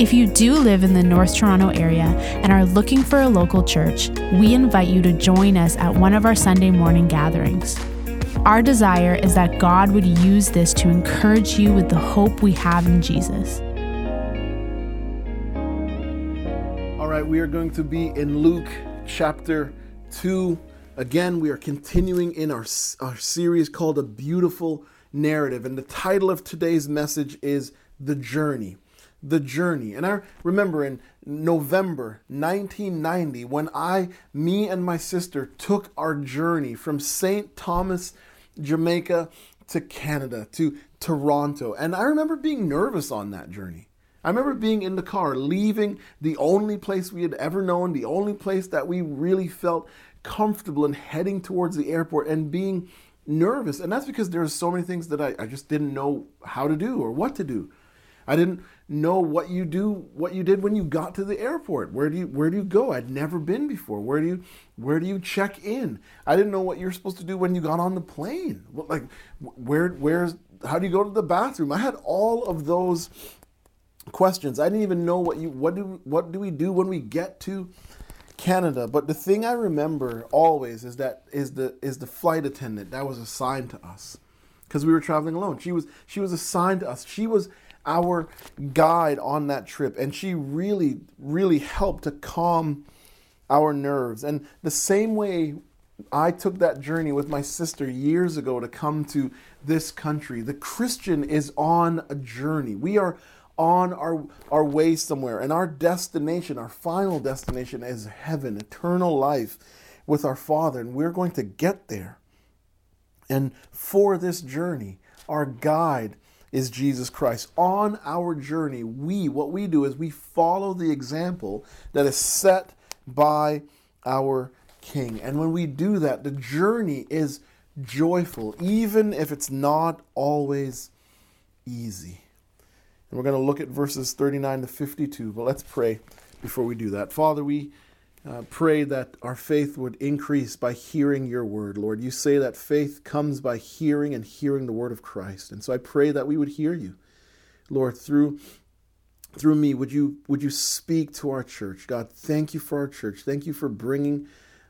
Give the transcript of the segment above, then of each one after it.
If you do live in the North Toronto area and are looking for a local church, we invite you to join us at one of our Sunday morning gatherings. Our desire is that God would use this to encourage you with the hope we have in Jesus. All right, we are going to be in Luke chapter 2. Again, we are continuing in our, our series called A Beautiful Narrative. And the title of today's message is The Journey the journey. And I remember in November 1990 when I, me and my sister took our journey from St. Thomas, Jamaica to Canada, to Toronto. And I remember being nervous on that journey. I remember being in the car, leaving the only place we had ever known, the only place that we really felt comfortable in heading towards the airport and being nervous. And that's because there are so many things that I, I just didn't know how to do or what to do. I didn't know what you do, what you did when you got to the airport. Where do you where do you go? I'd never been before. Where do you where do you check in? I didn't know what you're supposed to do when you got on the plane. Like where where's how do you go to the bathroom? I had all of those questions. I didn't even know what you what do what do we do when we get to Canada. But the thing I remember always is that is the is the flight attendant that was assigned to us because we were traveling alone. She was she was assigned to us. She was our guide on that trip. And she really, really helped to calm our nerves. And the same way I took that journey with my sister years ago to come to this country, the Christian is on a journey. We are on our, our way somewhere, and our destination, our final destination, is heaven, eternal life with our Father, and we're going to get there. And for this journey, our guide is Jesus Christ. On our journey, we, what we do is we follow the example that is set by our King. And when we do that, the journey is joyful, even if it's not always easy. And we're going to look at verses 39 to 52, but let's pray before we do that. Father, we uh, pray that our faith would increase by hearing your word, Lord. You say that faith comes by hearing and hearing the word of Christ. And so I pray that we would hear you, Lord, through through me would you would you speak to our church? God thank you for our church. Thank you for bringing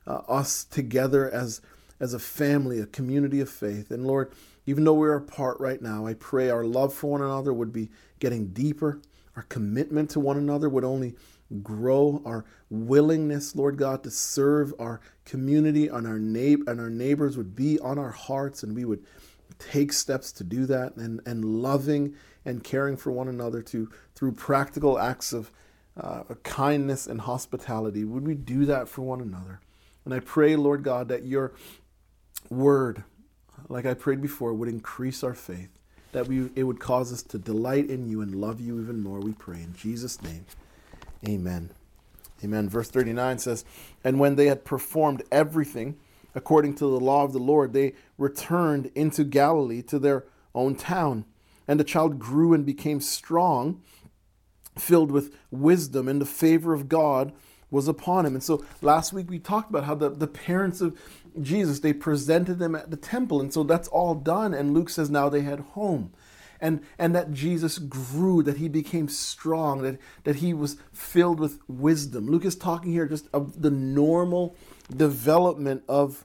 uh, us together as as a family a community of faith. And lord even though we're apart right now i pray our love for one another would be getting deeper. Our commitment to one another would only grow our willingness, Lord God, to serve our community and our neighbor and our neighbors would be on our hearts, and we would take steps to do that, and and loving and caring for one another to through practical acts of uh, kindness and hospitality. Would we do that for one another? And I pray, Lord God, that your word, like I prayed before, would increase our faith. That we, it would cause us to delight in you and love you even more, we pray. In Jesus' name. Amen. Amen. Verse 39 says, And when they had performed everything according to the law of the Lord, they returned into Galilee to their own town. And the child grew and became strong, filled with wisdom, and the favor of God was upon him. And so last week we talked about how the, the parents of Jesus, they presented them at the temple. And so that's all done. And Luke says now they had home and, and that Jesus grew, that he became strong, that, that he was filled with wisdom. Luke is talking here just of the normal development of,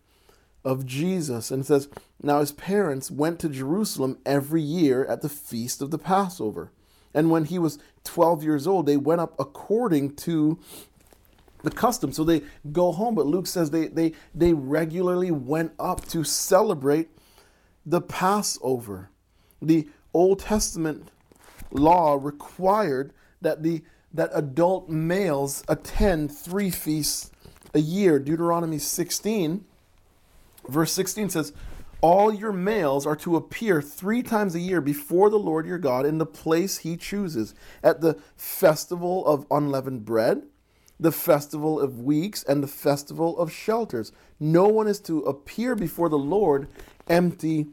of Jesus. And it says, Now his parents went to Jerusalem every year at the feast of the Passover. And when he was 12 years old, they went up according to the custom. So they go home, but Luke says they, they, they regularly went up to celebrate the Passover. The Old Testament law required that the that adult males attend three feasts a year. Deuteronomy 16, verse 16 says, All your males are to appear three times a year before the Lord your God in the place he chooses, at the festival of unleavened bread, the festival of weeks and the festival of shelters. No one is to appear before the Lord empty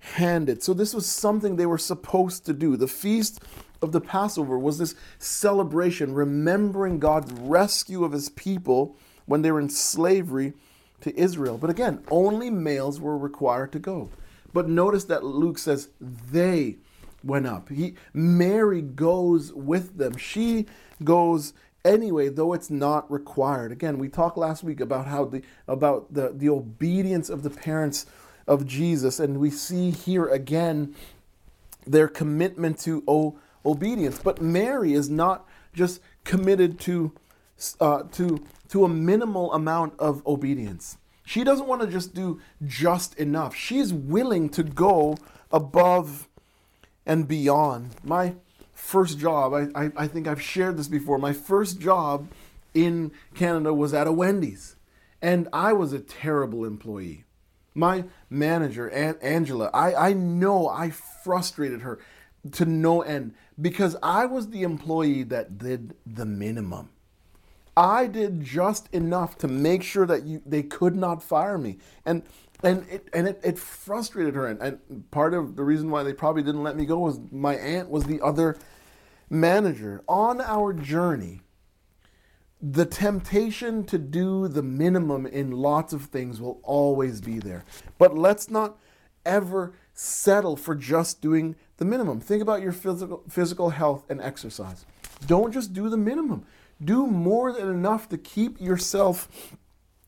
handed. So, this was something they were supposed to do. The feast of the Passover was this celebration, remembering God's rescue of his people when they were in slavery to Israel. But again, only males were required to go. But notice that Luke says they went up. He Mary goes with them. She goes anyway, though it's not required. Again, we talked last week about how the about the, the obedience of the parents of Jesus, and we see here again their commitment to o- obedience. But Mary is not just committed to uh, to to a minimal amount of obedience. She doesn't want to just do just enough. She's willing to go above and beyond. My first job, I, I, I, think I've shared this before, my first job in Canada was at a Wendy's. And I was a terrible employee. My manager, Aunt Angela, I, I know I frustrated her to no end because I was the employee that did the minimum. I did just enough to make sure that you, they could not fire me. And and it and it, it frustrated her and, and part of the reason why they probably didn't let me go was my aunt was the other manager on our journey the temptation to do the minimum in lots of things will always be there but let's not ever settle for just doing the minimum think about your physical physical health and exercise don't just do the minimum do more than enough to keep yourself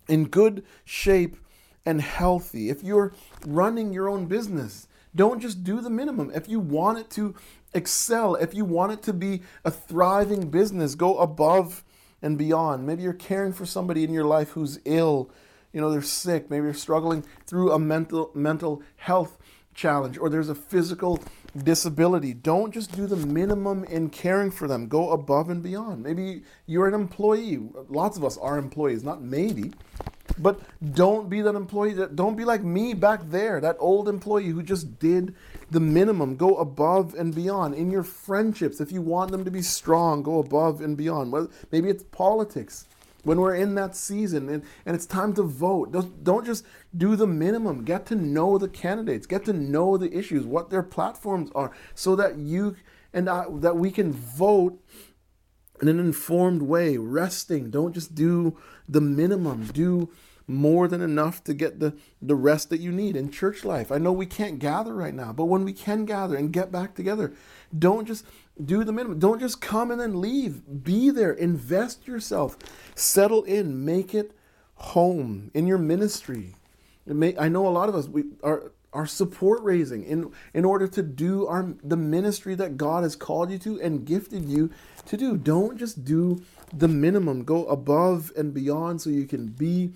in good shape and healthy. If you're running your own business, don't just do the minimum. If you want it to excel, if you want it to be a thriving business, go above and beyond. Maybe you're caring for somebody in your life who's ill, you know, they're sick, maybe you're struggling through a mental mental health challenge or there's a physical disability. Don't just do the minimum in caring for them. Go above and beyond. Maybe you're an employee. Lots of us are employees, not maybe. But don't be that employee. That don't be like me back there, that old employee who just did the minimum. Go above and beyond in your friendships. If you want them to be strong, go above and beyond. Maybe it's politics when we're in that season and, and it's time to vote. Don't, don't just do the minimum. Get to know the candidates. Get to know the issues, what their platforms are, so that you and I, that we can vote in an informed way, resting. Don't just do the minimum. Do more than enough to get the, the rest that you need in church life. I know we can't gather right now, but when we can gather and get back together, don't just do the minimum. Don't just come and then leave. Be there. Invest yourself. Settle in. Make it home in your ministry. May, I know a lot of us we are are support raising in in order to do our the ministry that God has called you to and gifted you to do. Don't just do the minimum. Go above and beyond so you can be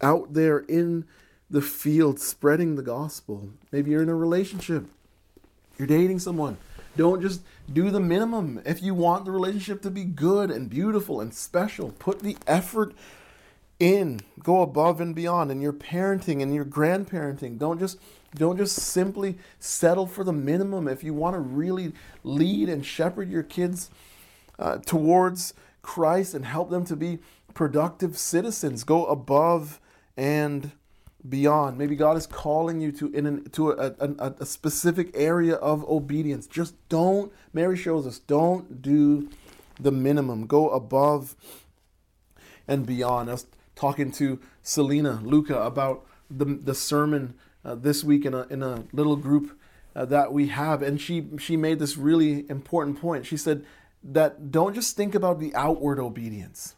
out there in the field spreading the gospel. Maybe you're in a relationship. You're dating someone. Don't just do the minimum. If you want the relationship to be good and beautiful and special, put the effort in. Go above and beyond in your parenting and your grandparenting. Don't just don't just simply settle for the minimum. If you want to really lead and shepherd your kids uh, towards Christ and help them to be productive citizens, go above and beyond. Maybe God is calling you to in an, to a, a, a specific area of obedience. Just don't. Mary shows us don't do the minimum. Go above and beyond. I was talking to Selena Luca about the the sermon uh, this week in a in a little group uh, that we have, and she she made this really important point. She said that don't just think about the outward obedience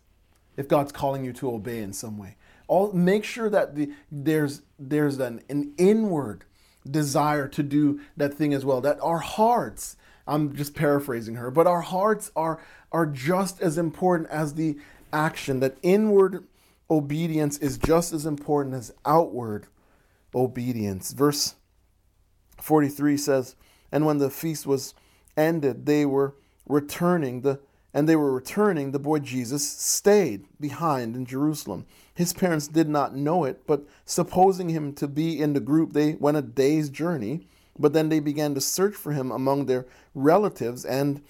if God's calling you to obey in some way all make sure that the, there's there's an, an inward desire to do that thing as well that our hearts i'm just paraphrasing her but our hearts are are just as important as the action that inward obedience is just as important as outward obedience verse 43 says and when the feast was ended they were returning the and they were returning, the boy Jesus stayed behind in Jerusalem. His parents did not know it, but supposing him to be in the group, they went a day's journey. But then they began to search for him among their relatives and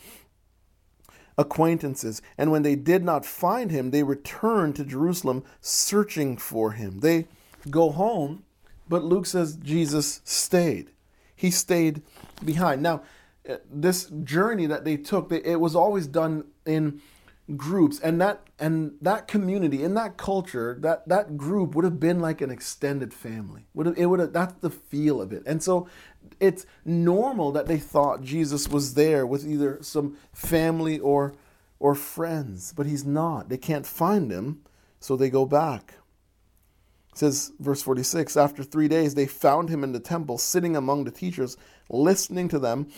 acquaintances. And when they did not find him, they returned to Jerusalem searching for him. They go home, but Luke says Jesus stayed. He stayed behind. Now, uh, this journey that they took, it was always done in groups and that and that community in that culture that that group would have been like an extended family. Would have, it would have that's the feel of it. And so it's normal that they thought jesus was there with either some family or or friends but he's not. They can't find him so they go back. It says verse 46 after three days they found him in the temple sitting among the teachers listening to them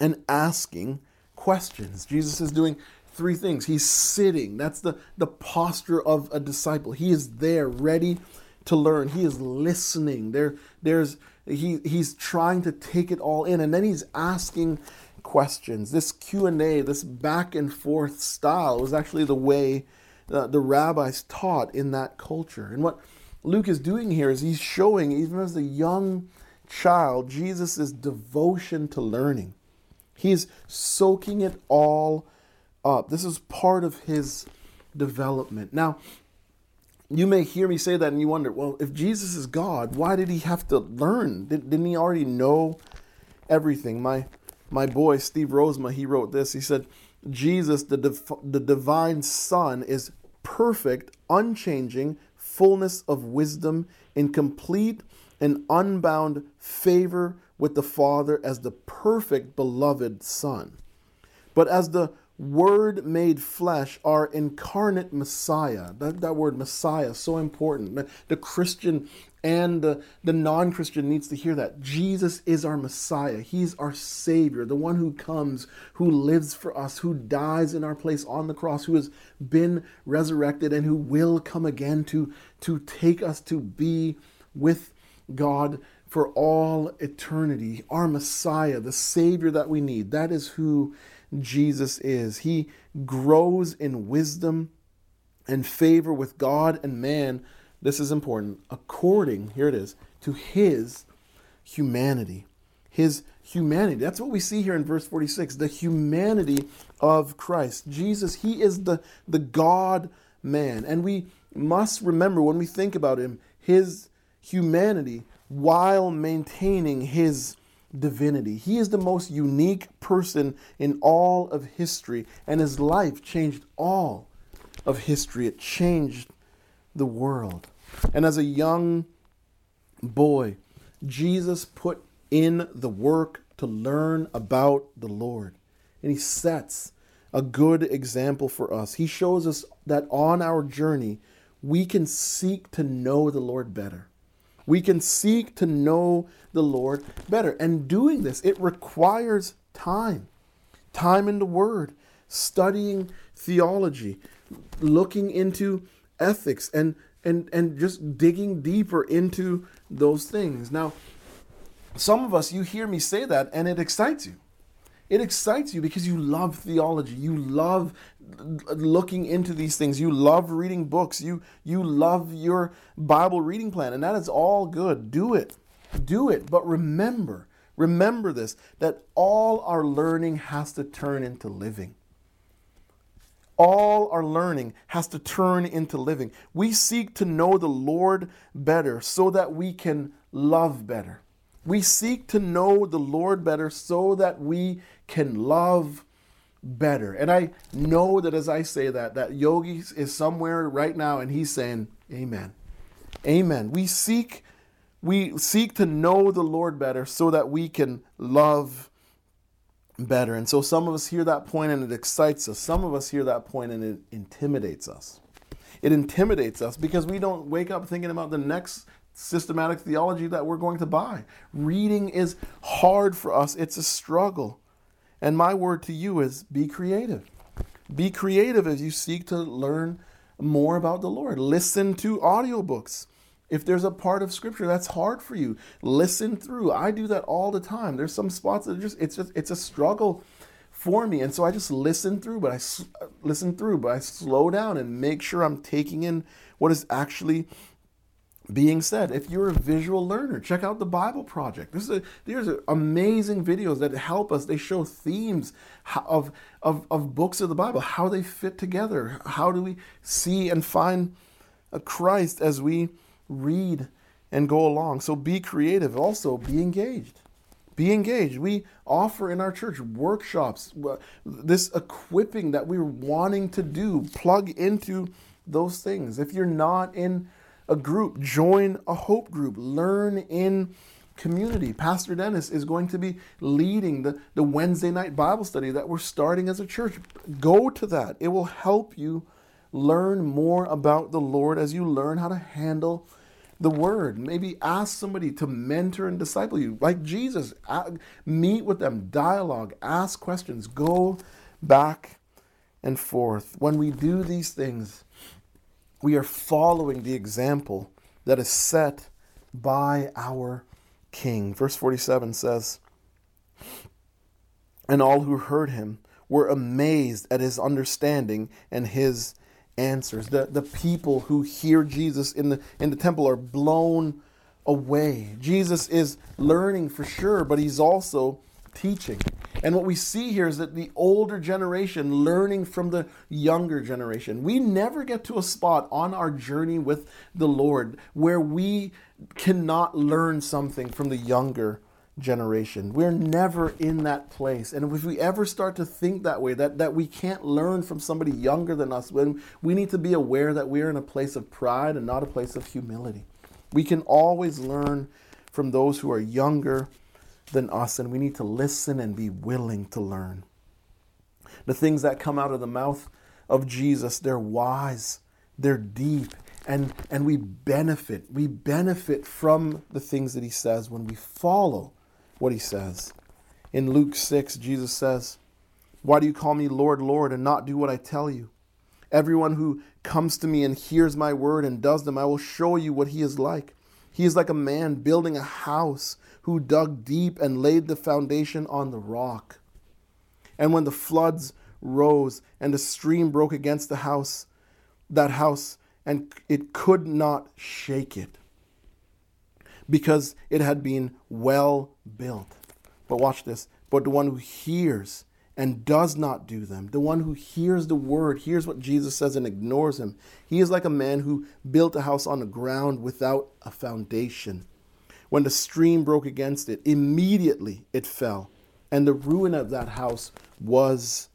and asking questions. Jesus is doing three things. He's sitting. That's the, the posture of a disciple. He is there, ready to learn. He is listening. There, there's he he's trying to take it all in, and then he's asking questions. This Q and A, this back and forth style, was actually the way uh, the rabbis taught in that culture. And what Luke is doing here is he's showing, even as a young child, Jesus' devotion to learning. He's soaking it all up. This is part of his development. Now, you may hear me say that and you wonder, well, if Jesus is God, why did he have to learn? Didn't he already know everything? My my boy Steve Rosema, he wrote this. He said, Jesus, the, the divine Son, is perfect, unchanging, fullness of wisdom, in complete and unbound favor with the Father as the perfect beloved Son. But as the Word made flesh, our incarnate Messiah. That, that word Messiah, so important. The, Christian and the, the non Christian needs to hear that. Jesus is our Messiah. He's our Savior, the one who comes, who lives for us, who dies in our place on the cross, who has been resurrected, and who will come again to, to take us to be with God for all eternity. Our Messiah, the Savior that we need. That is who Jesus is. He grows in wisdom and favor with God and man. This is important. According, here it is, to his humanity. His humanity. That's what we see here in verse 46 the humanity of Christ. Jesus, he is the, the God man. And we must remember when we think about him, his humanity while maintaining his divinity. He is the most unique person in all of history, and his life changed all of history. It changed the world. And as a young boy, Jesus put in the work to learn about the Lord. And he sets a good example for us. He shows us that on our journey, we can seek to know the Lord better. We can seek to know the Lord better. And doing this, it requires time time in the Word, studying theology, looking into ethics, and, and, and just digging deeper into those things. Now, some of us, you hear me say that, and it excites you. It excites you because you love theology. You love looking into these things. You love reading books. You you love your Bible reading plan and that is all good. Do it. Do it. But remember, remember this that all our learning has to turn into living. All our learning has to turn into living. We seek to know the Lord better so that we can love better. We seek to know the Lord better so that we can love better. And I know that as I say that, that Yogi is somewhere right now and he's saying, Amen. Amen. We seek we seek to know the Lord better so that we can love better. And so some of us hear that point and it excites us. Some of us hear that point and it intimidates us. It intimidates us because we don't wake up thinking about the next systematic theology that we're going to buy. Reading is hard for us, it's a struggle. And my word to you is be creative. Be creative as you seek to learn more about the Lord. Listen to audiobooks. If there's a part of scripture that's hard for you, listen through. I do that all the time. There's some spots that just it's just it's a struggle for me, and so I just listen through, but I uh, listen through, but I slow down and make sure I'm taking in what is actually being said, if you're a visual learner, check out the Bible Project. This is a, there's amazing videos that help us. They show themes of, of, of books of the Bible, how they fit together. How do we see and find a Christ as we read and go along? So be creative. Also, be engaged. Be engaged. We offer in our church workshops, uh, this equipping that we're wanting to do. Plug into those things. If you're not in a group, join a hope group, learn in community. Pastor Dennis is going to be leading the, the Wednesday night Bible study that we're starting as a church. Go to that. It will help you learn more about the Lord as you learn how to handle the word. Maybe ask somebody to mentor and disciple you, like Jesus. Meet with them, dialogue, ask questions, go back and forth. When we do these things, we are following the example that is set by our King. Verse 47 says, And all who heard him were amazed at his understanding and his answers. The, the people who hear Jesus in the, in the temple are blown away. Jesus is learning for sure, but he's also teaching. And what we see here is that the older generation learning from the younger generation. We never get to a spot on our journey with the Lord where we cannot learn something from the younger generation. We're never in that place. And if we ever start to think that way, that, that we can't learn from somebody younger than us, when we need to be aware that we're in a place of pride and not a place of humility. We can always learn from those who are younger than us, and we need to listen and be willing to learn. The things that come out of the mouth of Jesus, they're wise, they're deep, and, and we benefit. We benefit from the things that he says when we follow what he says. In Luke 6, Jesus says, Why do you call me Lord, Lord, and not do what I tell you? Everyone who comes to me and hears my word and does them, I will show you what he is like. He is like a man building a house who dug deep and laid the foundation on the rock. And when the floods rose and the stream broke against the house, that house, and it could not shake it because it had been well built. But watch this. But the one who hears and does not do them, the one who hears the word, hears what Jesus says and ignores him, he is like a man who built a house on the ground without a foundation. When the stream broke against it, immediately it fell, and the ruin of that house was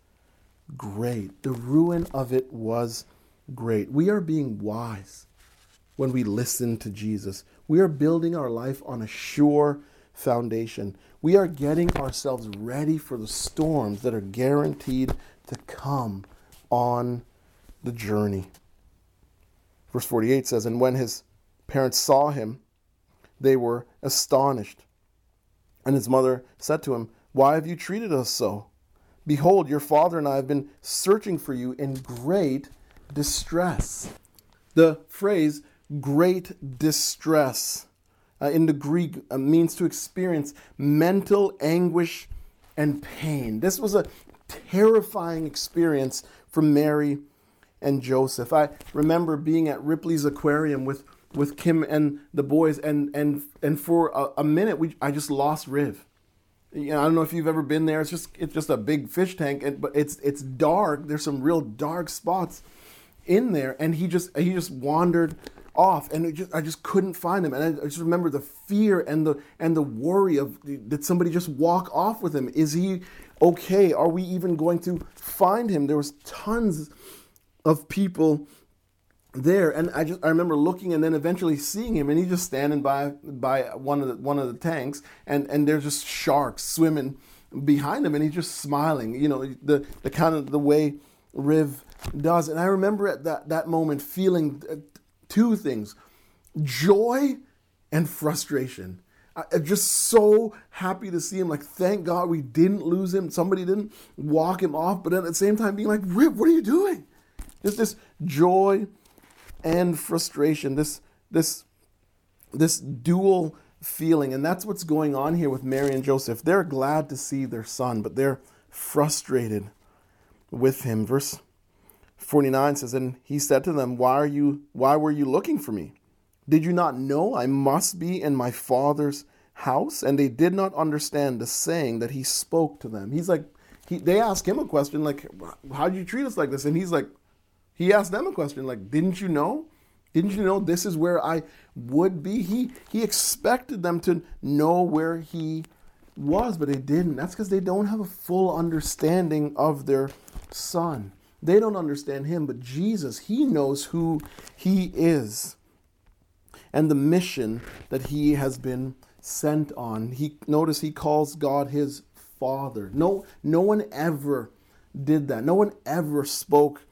great. The ruin of it was great. We are being wise when we listen to Jesus. We are building our life on a sure foundation. We are getting ourselves ready for the storms that are guaranteed to come on the journey. Verse 48 says, And when his parents saw him, they were astonished. And his mother said to him, Why have you treated us so? Behold, your father and I have been searching for you in great distress. The phrase great distress uh, in the Greek uh, means to experience mental anguish and pain. This was a terrifying experience for Mary and Joseph. I remember being at Ripley's Aquarium with, with Kim and the boys, and, and, and for a, a minute, we, I just lost Riv. You know, I don't know if you've ever been there. It's just it's just a big fish tank, and, but it's it's dark. There's some real dark spots in there, and he just he just wandered off and just, I just couldn't find him and I, I, just remember the fear and the and the worry of did somebody just walk off with him is he okay are we even going to find him there was tons of people there and I just I remember looking and then eventually seeing him and he's just standing by by one of the one of the tanks and and there's just sharks swimming behind him and he's just smiling you know the the kind of the way Riv does and I remember at that that moment feeling uh, two things joy and frustration. I'm just so happy to see him. Like, thank God we didn't lose him. Somebody didn't walk him off, but at the same time, being like, Rip, what are you doing? Just this joy and frustration, this this this dual feeling, and that's what's going on here with Mary and Joseph. They're glad to see their son, but they're frustrated with him. Verse 49 says, And he said to them, Why are you why were you looking for me? Did you not know I must be in my Father's house? And they did not understand the saying that he spoke to them. He's like, he, they ask him a question like, how did you treat us like this? And he's like, he asked them a question like, didn't you know? Didn't you know this is where I would be? He he expected them to know where he was, but they didn't. That's because they don't have a full understanding of their son. They don't understand him, but Jesus, he knows who he is and the mission that he has been sent on. He notice he calls God his father. No no one ever did that. No one ever spoke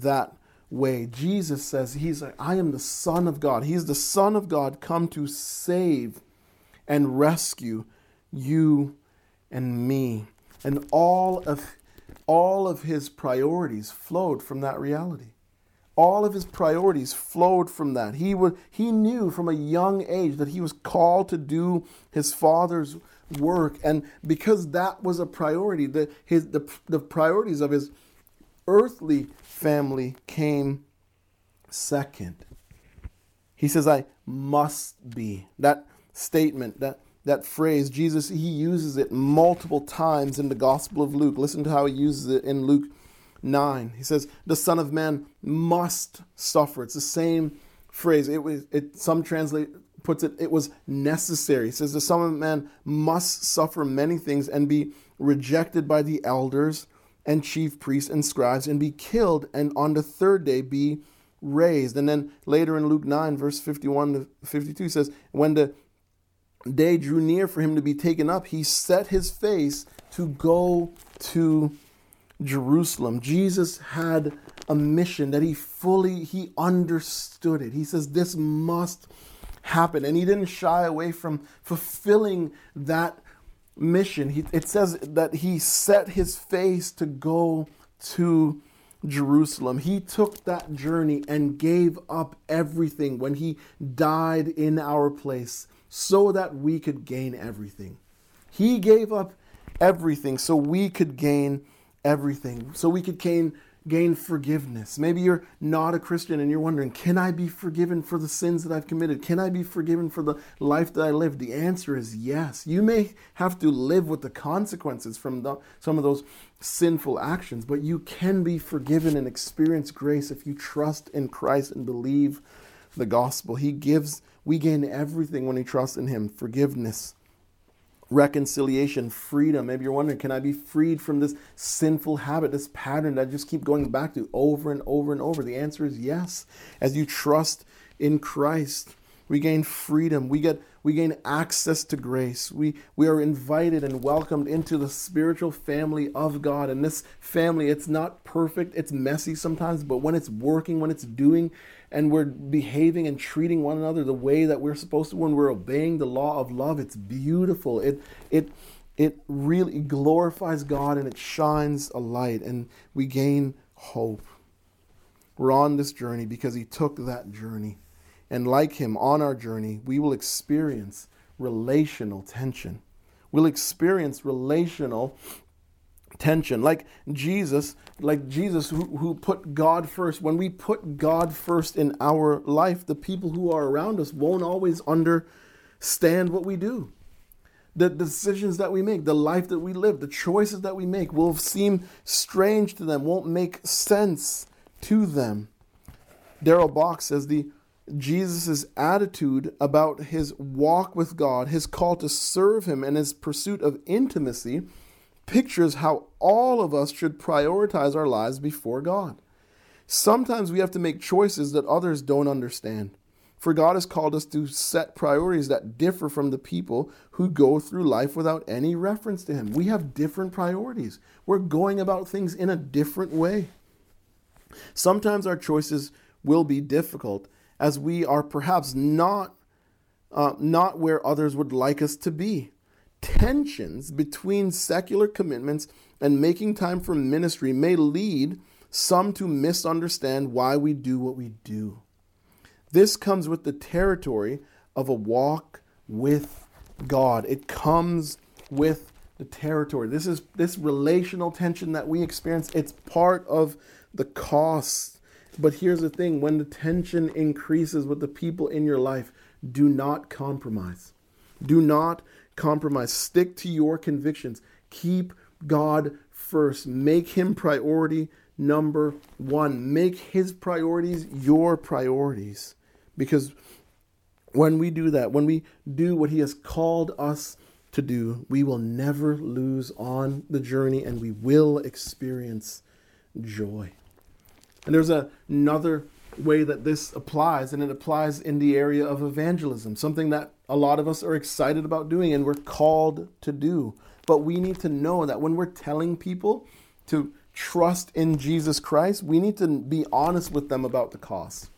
that way. Jesus says he's like, I am the Son of God. He's the Son of God come to save and rescue you and me. And all of all of his priorities flowed from that reality. All of his priorities flowed from that. He would he knew from a young age that he was called to do his father's work and because that was a priority the his the, the priorities of his earthly family came second. He says, I must be. That statement, that, that phrase, Jesus, he uses it multiple times in the Gospel of Luke. Listen to how he uses it in Luke 9. He says, The Son of Man must suffer. It's the same phrase. It was it some translate puts it, it was necessary. He says the Son of Man must suffer many things and be rejected by the elders and chief priests and scribes and be killed and on the third day be raised. And then later in Luke 9, verse 51 to 52 says, When the day drew near for him to be taken up, he set his face to go to Jerusalem. Jesus had a mission that he fully he understood it. He says this must happen and he didn't shy away from fulfilling that mission. He, it says that he set his face to go to Jerusalem. He took that journey and gave up everything when he died in our place so that we could gain everything. He gave up everything so we could gain everything, so we could gain gain forgiveness. Maybe you're not a Christian and you're wondering, can I be forgiven for the sins that I've committed? Can I be forgiven for the life that I lived? The answer is yes. You may have to live with the consequences from the, some of those sinful actions, but you can be forgiven and experience grace if you trust in Christ and believe the gospel. He gives, we gain everything when we trust in Him forgiveness reconciliation, freedom. Maybe you're wondering, can I be freed from this sinful habit, this pattern that I just keep going back to over and over and over? The answer is yes. As you trust in Christ, we gain freedom. We get we gain access to grace. We we are invited and welcomed into the spiritual family of God. And this family, it's not perfect, it's messy sometimes, but when it's working, when it's doing, and we're behaving and treating one another the way that we're supposed to when we're obeying the law of love, it's beautiful. It it it really glorifies God and it shines a light and we gain hope. We're on this journey because he took that journey. And like him on our journey, we will experience relational tension. We'll experience relational tension. Like jesus like jesus who, who put god first. When we put god first in our life the people who are around us won't always understand what we do. The decisions that we make the life that we live the choices that we make will seem strange to them won't make sense to them. Darrell Bock says the jesus' attitude about his walk with god his call to serve him and his pursuit of intimacy pictures how all of us should prioritize our lives before God. Sometimes we have to make choices that others don't understand. For God has called us to set priorities that differ from the people who go through life without any reference to Him. We have different priorities. We're going about things in a different way. Sometimes our choices will be difficult as we are perhaps not, uh, not where others would like us to be tensions between secular commitments and making time for ministry may lead some to misunderstand why we do what we do. This comes with the territory of a walk with God. It comes with the territory. This is this relational tension that we experience. It's part of the cost But here's the thing when the tension increases with the people in your life, do not compromise. Do not compromise. Stick to your convictions. Keep God first. Make Him priority number one. Make His priorities your priorities. Because when we do that, when we do what He has called us to do, we will never lose on the journey and we will experience joy. And there's a, another way that this applies, and it applies in the area of evangelism, something that a lot of us are excited about doing and we're called to do. But we need to know that when we're telling people to trust in Jesus Christ, we need to be honest with them about the cost.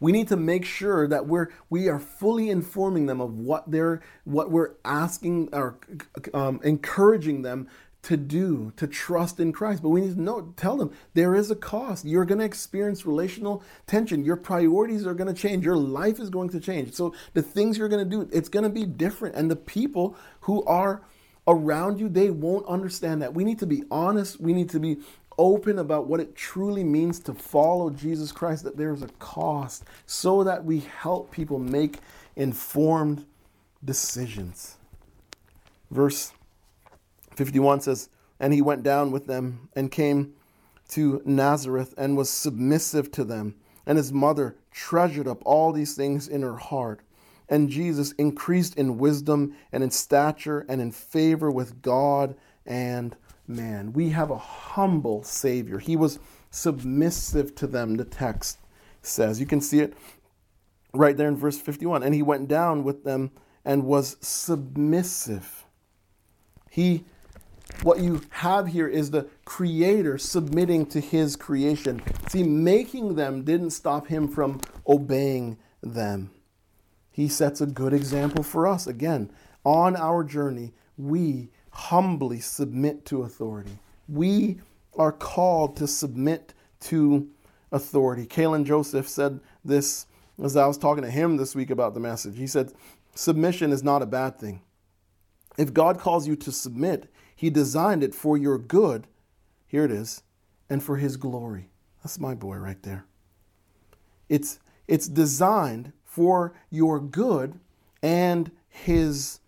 We need to make sure that we're we are fully informing them of what they're what we're asking or um, encouraging them to do to trust in Christ. But we need to know, tell them there is a cost. You're going to experience relational tension. Your priorities are going to change. Your life is going to change. So the things you're going to do, it's going to be different. And the people who are around you, they won't understand that. We need to be honest. We need to be open about what it truly means to follow Jesus Christ, that there's a cost, so that we help people make informed decisions. Verse 51 says, And he went down with them and came to Nazareth and was submissive to them. And his mother treasured up all these things in her heart. And Jesus increased in wisdom and in stature and in favor with God and man. We have a humble Savior. He was submissive to them, the text says. You can see it right there in verse 51. And he went down with them and was submissive. He what you have here is the creator submitting to his creation. See, making them didn't stop him from obeying them. He sets a good example for us. Again, on our journey, we humbly submit to authority. We are called to submit to authority. Kalen Joseph said this as I was talking to him this week about the message. He said, Submission is not a bad thing. If God calls you to submit, he designed it for your good. Here it is, and for His glory. That's my boy right there. It's, it's designed for your good and His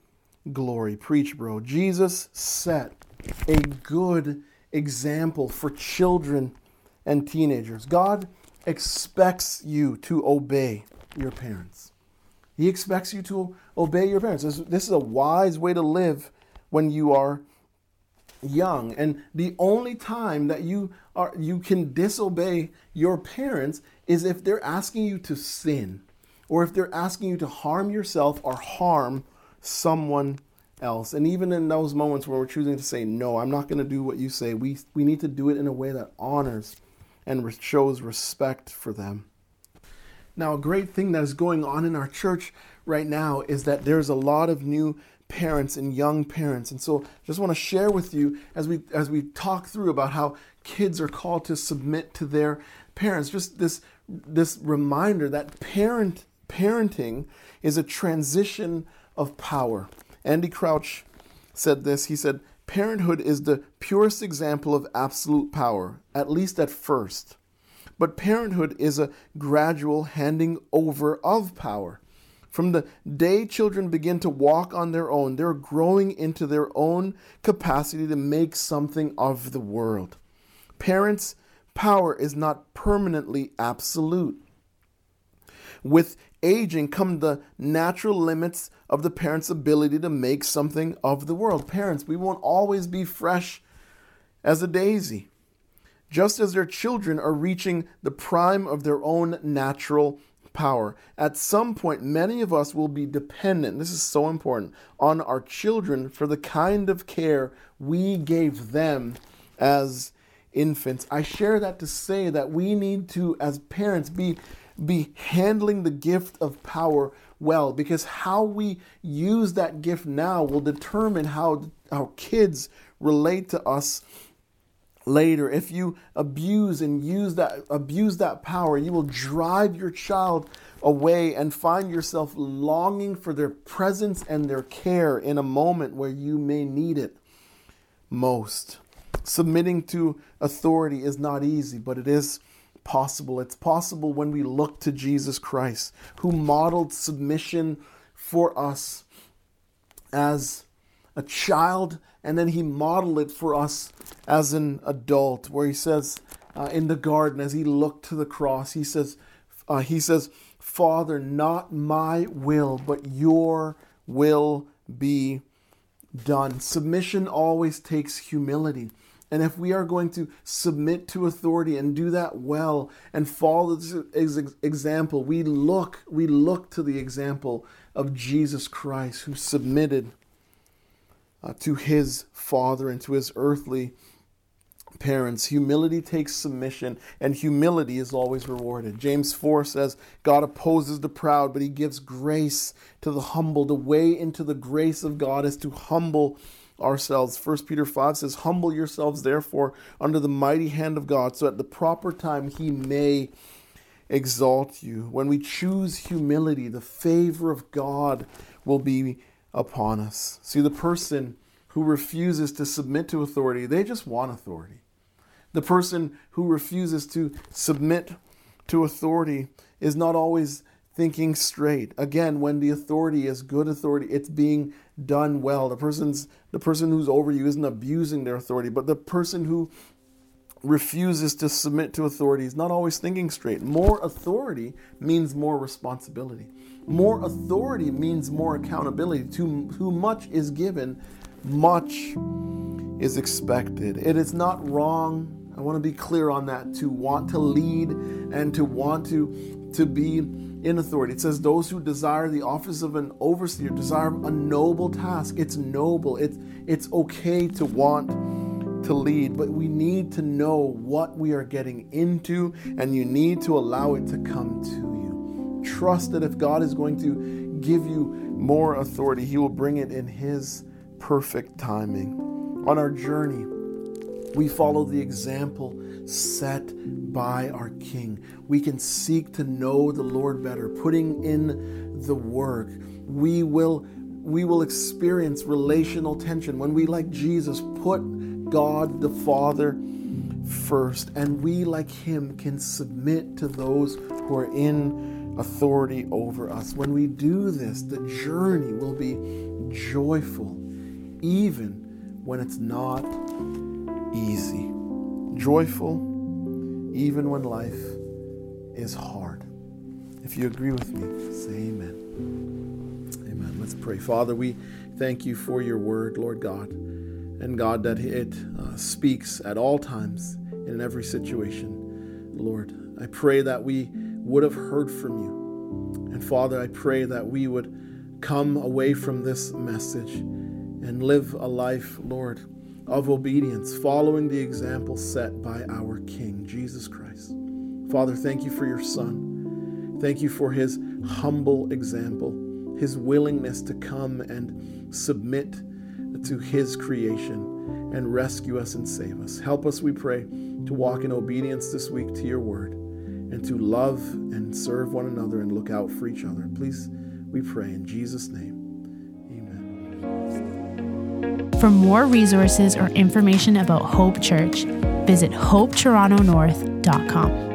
glory. Preach, bro. Jesus set a good example for children and teenagers. God expects you to obey your parents. He expects you to obey your parents. This, this is a wise way to live when you are young and the only time that you are you can disobey your parents is if they're asking you to sin or if they're asking you to harm yourself or harm someone else. And even in those moments where we're choosing to say no i'm not going to do what you say we we need to do it in a way that honors and shows respect for them. Now a great thing that is going on in our church right now is that there's a lot of new parents and young parents. And so I just want to share with you as we as we talk through about how kids are called to submit to their parents, just this this reminder that parent parenting is a transition of power. Andy Crouch said this. He said, Parenthood is the purest example of absolute power, at least at first. But parenthood is a gradual handing over of power. From the day children begin to walk on their own, they're growing into their own capacity to make something of the world. Parents' power is not permanently absolute. With aging come the natural limits of the parent's ability to make something of the world. Parents, we won't always be fresh as a daisy. Just as their children are reaching the prime of their own natural power. At some point, many of us will be dependent, this is so important, on our children for the kind of care we gave them as infants. I share that to say that we need to, as parents, be, be handling the gift of power well because how we use that gift now will determine how our kids relate to us later if you abuse and use that abuse that power you will drive your child away and find yourself longing for their presence and their care in a moment where you may need it most submitting to authority is not easy but it is possible. It's possible when we look to Jesus Christ, who modeled submission for us as a child, and then he modeled it for us as an adult, where he says uh, in the garden, as he looked to the cross, he says, uh, he says, Father, not my will, but your will be done. Submission always takes humility. And if we are going to submit to authority and do that well and follow this example, we look, we look to the example of Jesus Christ who submitted uh, to his Father and to his earthly parents. Humility takes submission, and humility is always rewarded. James 4 says, God opposes the proud, but he gives grace to the humble. The way into the grace of God is to humble ourselves. 1 Peter 5 says, Humble yourselves, therefore, under the mighty hand of God, so at the proper time he may exalt you. When we choose humility, the favor of God will be upon us. See, the person who refuses to submit to authority, they just want authority. The person who refuses to submit to authority is not always thinking straight. Again, when the authority is good authority, it's being done well. The person's the person who's over you isn't abusing their authority, but the person who refuses to submit to authority is not always thinking straight. More authority means more responsibility. More authority means more accountability. To who much is given, much is expected. It is not wrong. I want to be clear on that to want to lead and to want to to be in authority. It says those who desire the office of an overseer desire a noble task. It's noble. It's it's okay to want to lead, but we need to know what we are getting into and you need to allow it to come to you. Trust that if God is going to give you more authority, he will bring it in his perfect timing. On our journey, we follow the example set by our King. We can seek to know the Lord better, putting in the work. We will we will experience relational tension when we like Jesus put God the Father first and we like him can submit to those who are in authority over us. When we do this, the journey will be joyful even when it's not easy. Joyful even when life is hard. If you agree with me, say amen. Amen. Let's pray. Father, we thank you for your word, Lord God, and God, that it uh, speaks at all times in every situation. Lord, I pray that we would have heard from you. And Father, I pray that we would come away from this message and live a life, Lord, of obedience, following the example set by our King, Jesus Christ. Father, thank you for your Son. Thank you for his humble example, his willingness to come and submit to his creation and rescue us and save us. Help us, we pray, to walk in obedience this week to your word and to love and serve one another and look out for each other. Please, we pray in Jesus' name. Amen. For more resources or information about Hope Church, visit hopetorontonorth.com.